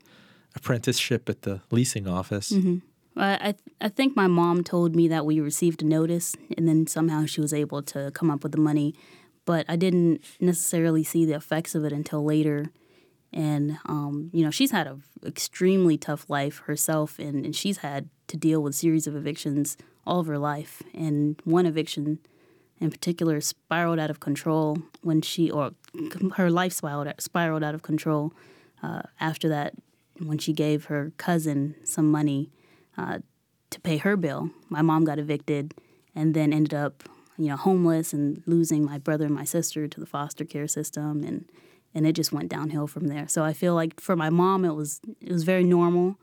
apprenticeship at the leasing office. Mm-hmm. I th- I think my mom told me that we received a notice, and then somehow she was able to come up with the money, but I didn't necessarily see the effects of it until later. And um, you know, she's had an extremely tough life herself, and, and she's had to deal with series of evictions all of her life. And one eviction in particular spiraled out of control when she, or her life spiraled, spiraled out of control uh, after that when she gave her cousin some money uh, to pay her bill. My mom got evicted and then ended up, you know, homeless and losing my brother and my sister to the foster care system, and and it just went downhill from there. So I feel like for my mom, it was it was very normal.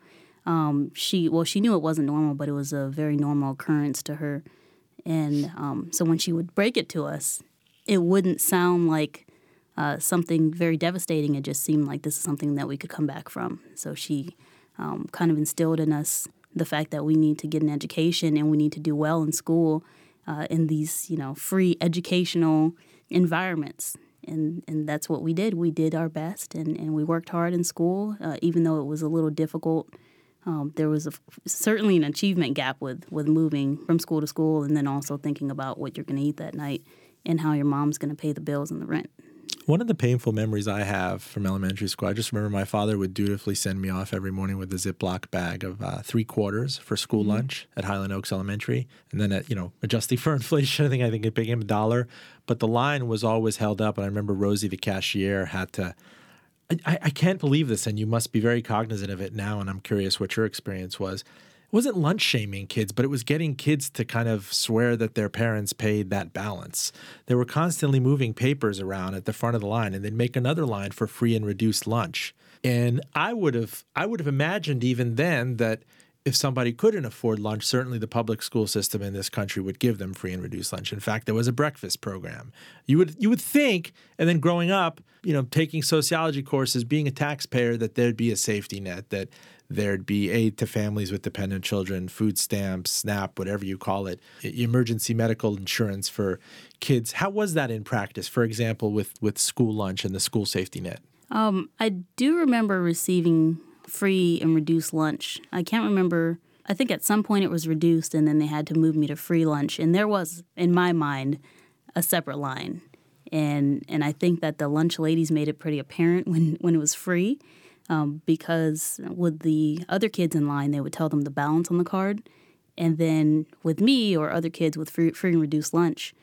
Um, she well, she knew it wasn't normal, but it was a very normal occurrence to her. And um, so when she would break it to us, it wouldn't sound like uh, something very devastating. It just seemed like this is something that we could come back from. So she um, kind of instilled in us the fact that we need to get an education and we need to do well in school uh, in these, you know, free educational environments. And, and that's what we did. We did our best and, and we worked hard in school, uh, even though it was a little difficult. Um, there was a, certainly an achievement gap with, with moving from school to school and then also thinking about what you're going to eat that night and how your mom's going to pay the bills and the rent. One of the painful memories I have from elementary school, I just remember my father would dutifully send me off every morning with a Ziploc bag of uh, three quarters for school mm-hmm. lunch at Highland Oaks Elementary. And then, at, you know, adjusting for inflation, I think I think it became a dollar. But the line was always held up. And I remember Rosie, the cashier, had to. I, I can't believe this, and you must be very cognizant of it now. And I'm curious what your experience was wasn't lunch shaming kids, but it was getting kids to kind of swear that their parents paid that balance. They were constantly moving papers around at the front of the line and they'd make another line for free and reduced lunch. And I would have I would have imagined even then that if somebody couldn't afford lunch, certainly the public school system in this country would give them free and reduced lunch. In fact, there was a breakfast program. You would you would think, and then growing up, you know, taking sociology courses, being a taxpayer, that there'd be a safety net, that There'd be aid to families with dependent children, food stamps, SNAP, whatever you call it, emergency medical insurance for kids. How was that in practice, for example, with, with school lunch and the school safety net? Um, I do remember receiving free and reduced lunch. I can't remember. I think at some point it was reduced and then they had to move me to free lunch. And there was, in my mind, a separate line. And, and I think that the lunch ladies made it pretty apparent when, when it was free um, because with the other kids in line, they would tell them the balance on the card. And then with me or other kids with free, free and reduced lunch,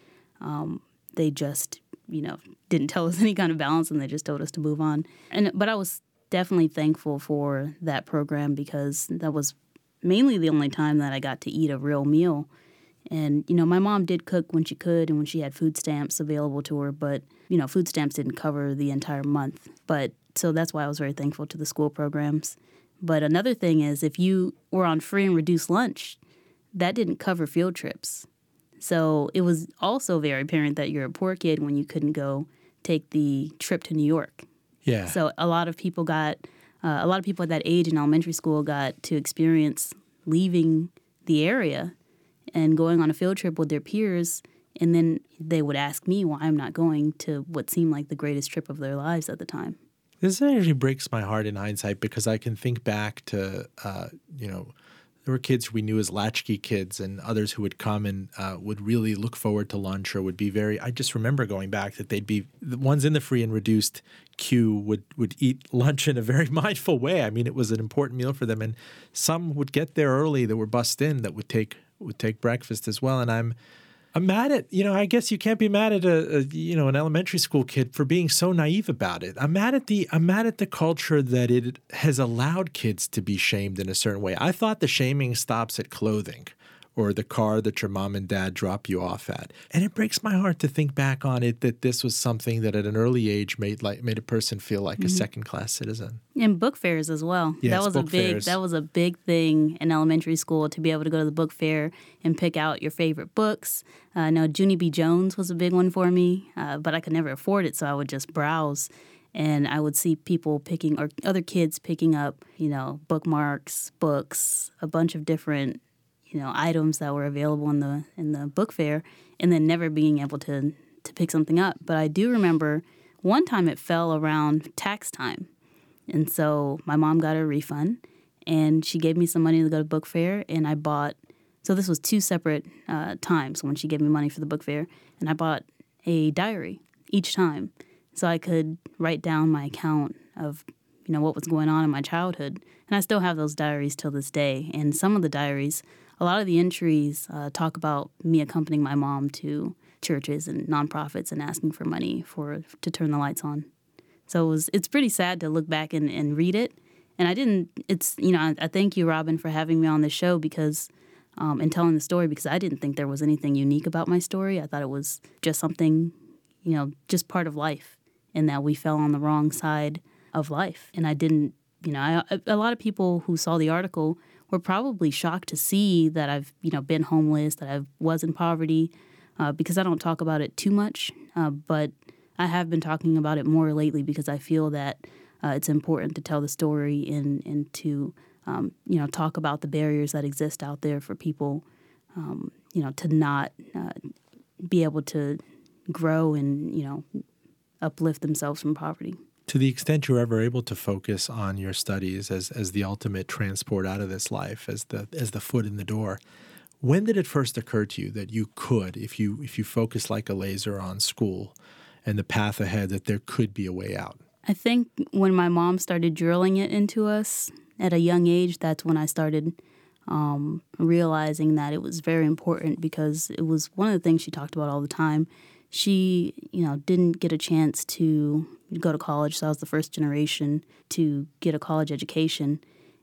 um, they just, you know, didn't tell us any kind of balance and they just told us to move on. And But I was definitely thankful for that program because that was mainly the only time that I got to eat a real meal. And, you know, my mom did cook when she could and when she had food stamps available to her, but, you know, food stamps didn't cover the entire month. But so that's why I was very thankful to the school programs. But another thing is, if you were on free and reduced lunch, that didn't cover field trips. So it was also very apparent that you're a poor kid when you couldn't go take the trip to New York. Yeah. So a lot of people got, uh, a lot of people at that age in elementary school got to experience leaving the area and going on a field trip with their peers. And then they would ask me why I'm not going to what seemed like the greatest trip of their lives at the time. This actually breaks my heart in hindsight because I can think back to, uh, you know, there were kids we knew as latchkey kids and others who would come and uh, would really look forward to lunch or would be very i just remember going back that they'd be the ones in the free and reduced queue would would eat lunch in a very mindful way. I mean it was an important meal for them and some would get there early that were bussed in that would take would take breakfast as well. And i'm I'm mad at you know. I guess you can't be mad at a, a, you know an elementary school kid for being so naive about it. I'm mad at the I'm mad at the culture that it has allowed kids to be shamed in a certain way. I thought the shaming stops at clothing or the car that your mom and dad drop you off at. And it breaks my heart to think back on it that this was something that at an early age made like made a person feel like mm-hmm. a second class citizen. And book fairs as well. Yes, that was a big fairs. that was a big thing in elementary school to be able to go to the book fair and pick out your favorite books. Uh, now Junie B. Jones was a big one for me, uh, but I could never afford it, so I would just browse and I would see people picking or other kids picking up, you know, bookmarks, books, a bunch of different you know items that were available in the in the book fair and then never being able to to pick something up but i do remember one time it fell around tax time and so my mom got a refund and she gave me some money to go to book fair, and I bought. So this was two separate uh, times when she gave me money for the book fair, and I bought a diary each time, so I could write down my account of you know what was going on in my childhood, and I still have those diaries till this day. And some of the diaries, a lot of the entries uh, talk about me accompanying my mom to churches and nonprofits and asking for money for to turn the lights on. So it was it's pretty sad to look back and, and read it and I didn't. It's you know I, I thank you, Roben, for having me on the show because um, and telling the story because I didn't think there was anything unique about my story. I thought it was just something, you know, just part of life, and that we fell on the wrong side of life. And I didn't, you know, I, a lot of people who saw the article were probably shocked to see that I've, you know, been homeless, that I was in poverty, uh, because I don't talk about it too much. Uh, but I have been talking about it more lately because I feel that uh, it's important to tell the story and and to um, you know talk about the barriers that exist out there for people um, you know to not uh, be able to grow and you know uplift themselves from poverty. To the extent you're ever able to focus on your studies as as the ultimate transport out of this life, as the as the foot in the door, when did it first occur to you that you could, if you if you focus like a laser on school and the path ahead, that there could be a way out? I think when my mom started drilling it into us at a young age, that's when I started um, realizing that it was very important because it was one of the things she talked about all the time. She, you know, didn't get a chance to go to college, so I was the first generation to get a college education.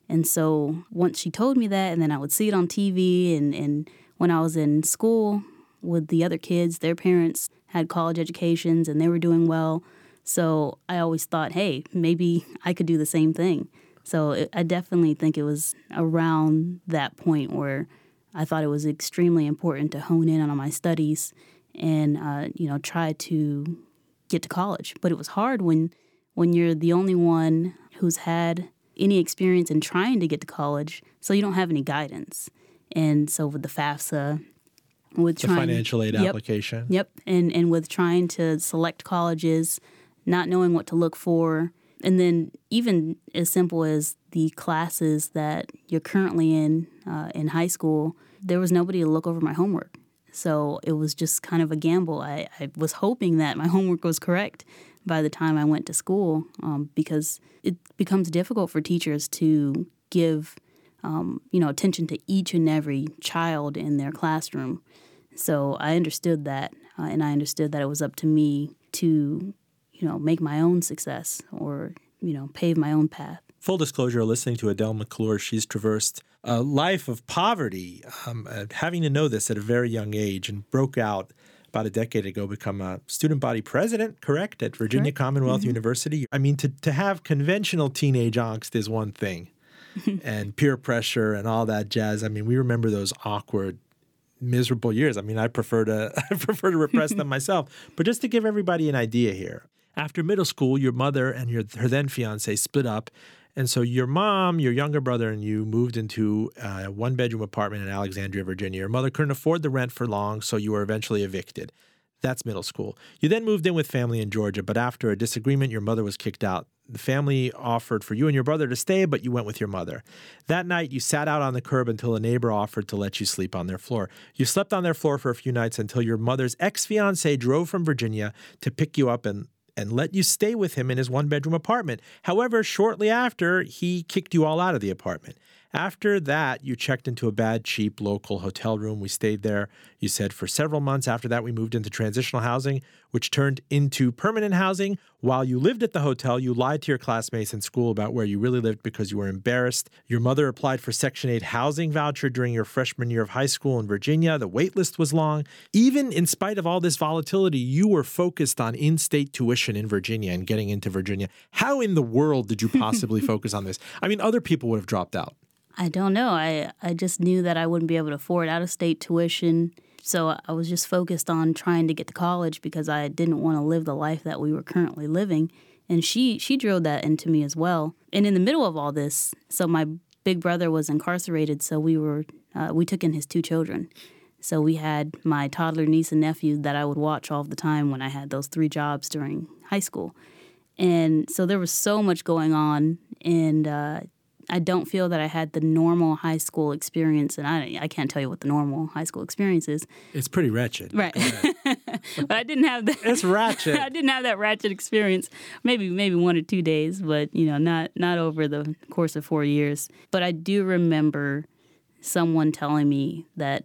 And so once she told me that, and then I would see it on TV, and, and when I was in school with the other kids, their parents had college educations and they were doing well. So I always thought, hey, maybe I could do the same thing. So it, I definitely think it was around that point where I thought it was extremely important to hone in on my studies and uh, you know try to get to college. But it was hard when when you're the only one who's had any experience in trying to get to college, so you don't have any guidance. And so with the FAFSA, with the trying, financial aid yep, application, yep, and and with trying to select colleges not knowing what to look for. And then, even as simple as the classes that you're currently in uh, in high school, there was nobody to look over my homework. So it was just kind of a gamble. I, I was hoping that my homework was correct by the time I went to school um, because it becomes difficult for teachers to give um, you know attention to each and every child in their classroom. So I understood that, uh, and I understood that it was up to me to you know, make my own success or, you know, pave my own path. Full disclosure, listening to Adele McClure, she's traversed a life of poverty, um, uh, having to know this at a very young age and broke out about a decade ago, become a student body president, correct, at Virginia correct. Commonwealth mm-hmm. University. I mean, to, to have conventional teenage angst is one thing, and peer pressure and all that jazz. I mean, we remember those awkward miserable years. I mean, I prefer to I prefer to repress them myself. But just to give everybody an idea here, after middle school, your mother and your her then fiance split up, and so your mom, your younger brother, and you moved into uh, a one bedroom apartment in Alexandria, Virginia. Your mother couldn't afford the rent for long, so you were eventually evicted. That's middle school. You then moved in with family in Georgia, but after a disagreement, your mother was kicked out. The family offered for you and your brother to stay, but you went with your mother. That night, you sat out on the curb until a neighbor offered to let you sleep on their floor. You slept on their floor for a few nights until your mother's ex fiance drove from Virginia to pick you up and and let you stay with him in his one bedroom apartment. However, shortly after, he kicked you all out of the apartment. After that, you checked into a bad, cheap local hotel room. We stayed there, you said, for several months. After that, we moved into transitional housing, which turned into permanent housing. While you lived at the hotel, you lied to your classmates in school about where you really lived because you were embarrassed. Your mother applied for Section 8 housing voucher during your freshman year of high school in Virginia. The wait list was long. Even in spite of all this volatility, you were focused on in state tuition in Virginia and getting into Virginia. How in the world did you possibly focus on this? I mean, other people would have dropped out. I don't know. I, I just knew that I wouldn't be able to afford out of state tuition. So I was just focused on trying to get to college because I didn't want to live the life that we were currently living. And she she drilled that into me as well. And in the middle of all this, so my big brother was incarcerated, so we were uh, we took in his two children. So we had my toddler niece and nephew that I would watch all the time when I had those three jobs during high school. And so there was so much going on, and uh, I don't feel that I had the normal high school experience, and I I can't tell you what the normal high school experience is. It's pretty wretched, right? but I didn't have that. It's ratchet. I didn't have that ratchet experience. Maybe maybe one or two days, but you know, not not over the course of four years. But I do remember someone telling me that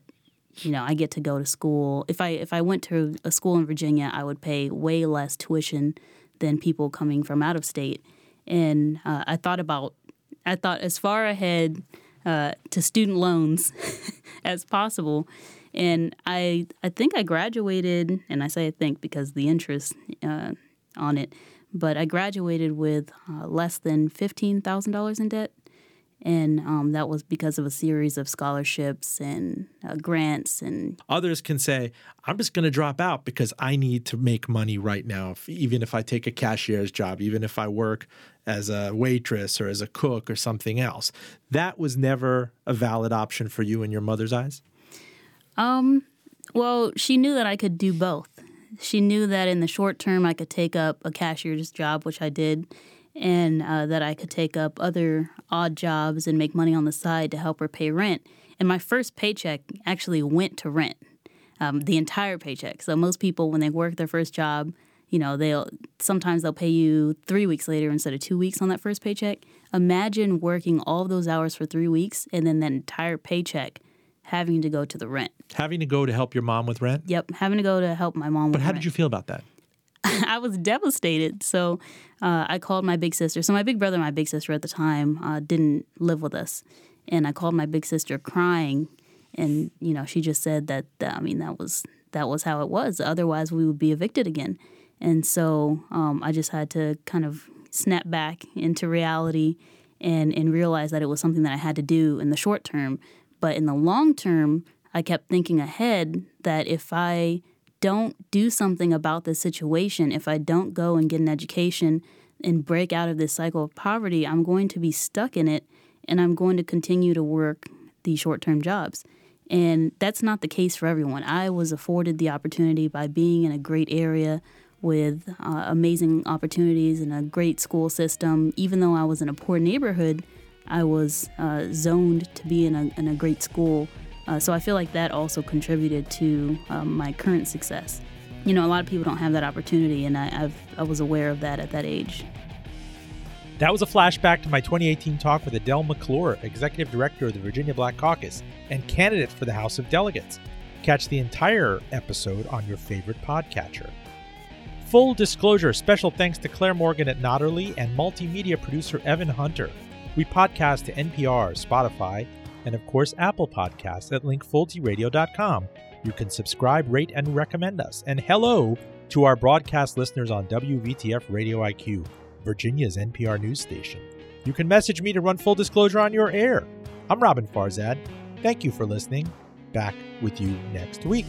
you know I get to go to school. If I if I went to a school in Virginia, I would pay way less tuition than people coming from out of state. And uh, I thought about I thought as far ahead uh, to student loans as possible. And I I think I graduated, and I say I think because the interest uh, on it, but I graduated with uh, less than fifteen thousand dollars in debt, and um, that was because of a series of scholarships and uh, grants. And others can say, "I'm just going to drop out because I need to make money right now, if, even if I take a cashier's job, even if I work as a waitress or as a cook or something else. That was never a valid option for you in your mother's eyes? Um, well, she knew that I could do both. She knew that in the short term I could take up a cashier's job, which I did, and uh, that I could take up other odd jobs and make money on the side to help her pay rent. And my first paycheck actually went to rent, um, the entire paycheck. So most people, when they work their first job, you know they'll sometimes they'll pay you three weeks later instead of two weeks on that first paycheck imagine working all those hours for three weeks and then that entire paycheck having to go to the rent having to go to help your mom with rent yep having to go to help my mom but how rent. did you feel about that I was devastated. So uh, I called my big sister. So my big brother and my big sister at the time uh, didn't live with us, and I called my big sister crying, and you know she just said that I mean that was that was how it was. Otherwise we would be evicted again. And so um, I just had to kind of snap back into reality and, and realize that it was something that I had to do in the short term. But in the long term, I kept thinking ahead that if I don't do something about this situation, if I don't go and get an education and break out of this cycle of poverty, I'm going to be stuck in it and I'm going to continue to work these short term jobs. And that's not the case for everyone. I was afforded the opportunity by being in a great area with uh, amazing opportunities and a great school system. Even though I was in a poor neighborhood, I was uh, zoned to be in a, in a great school. Uh, so I feel like that also contributed to um, my current success. You know, a lot of people don't have that opportunity, and I, I've, I was aware of that at that age. That was a flashback to my 2018 talk with Adele McClure, Executive Director of the Virginia Black Caucus and candidate for the House of Delegates. Catch the entire episode on your favorite podcatcher. Full disclosure special thanks to Claire Morgan at Notterly and multimedia producer Evan Hunter. We podcast to NPR, Spotify, and of course Apple Podcasts at linkfultyradio.com. You can subscribe, rate, and recommend us. And hello to our broadcast listeners on WVTF Radio IQ, Virginia's NPR news station. You can message me to run full disclosure on your air. I'm Roben Farzad. Thank you for listening. Back with you next week.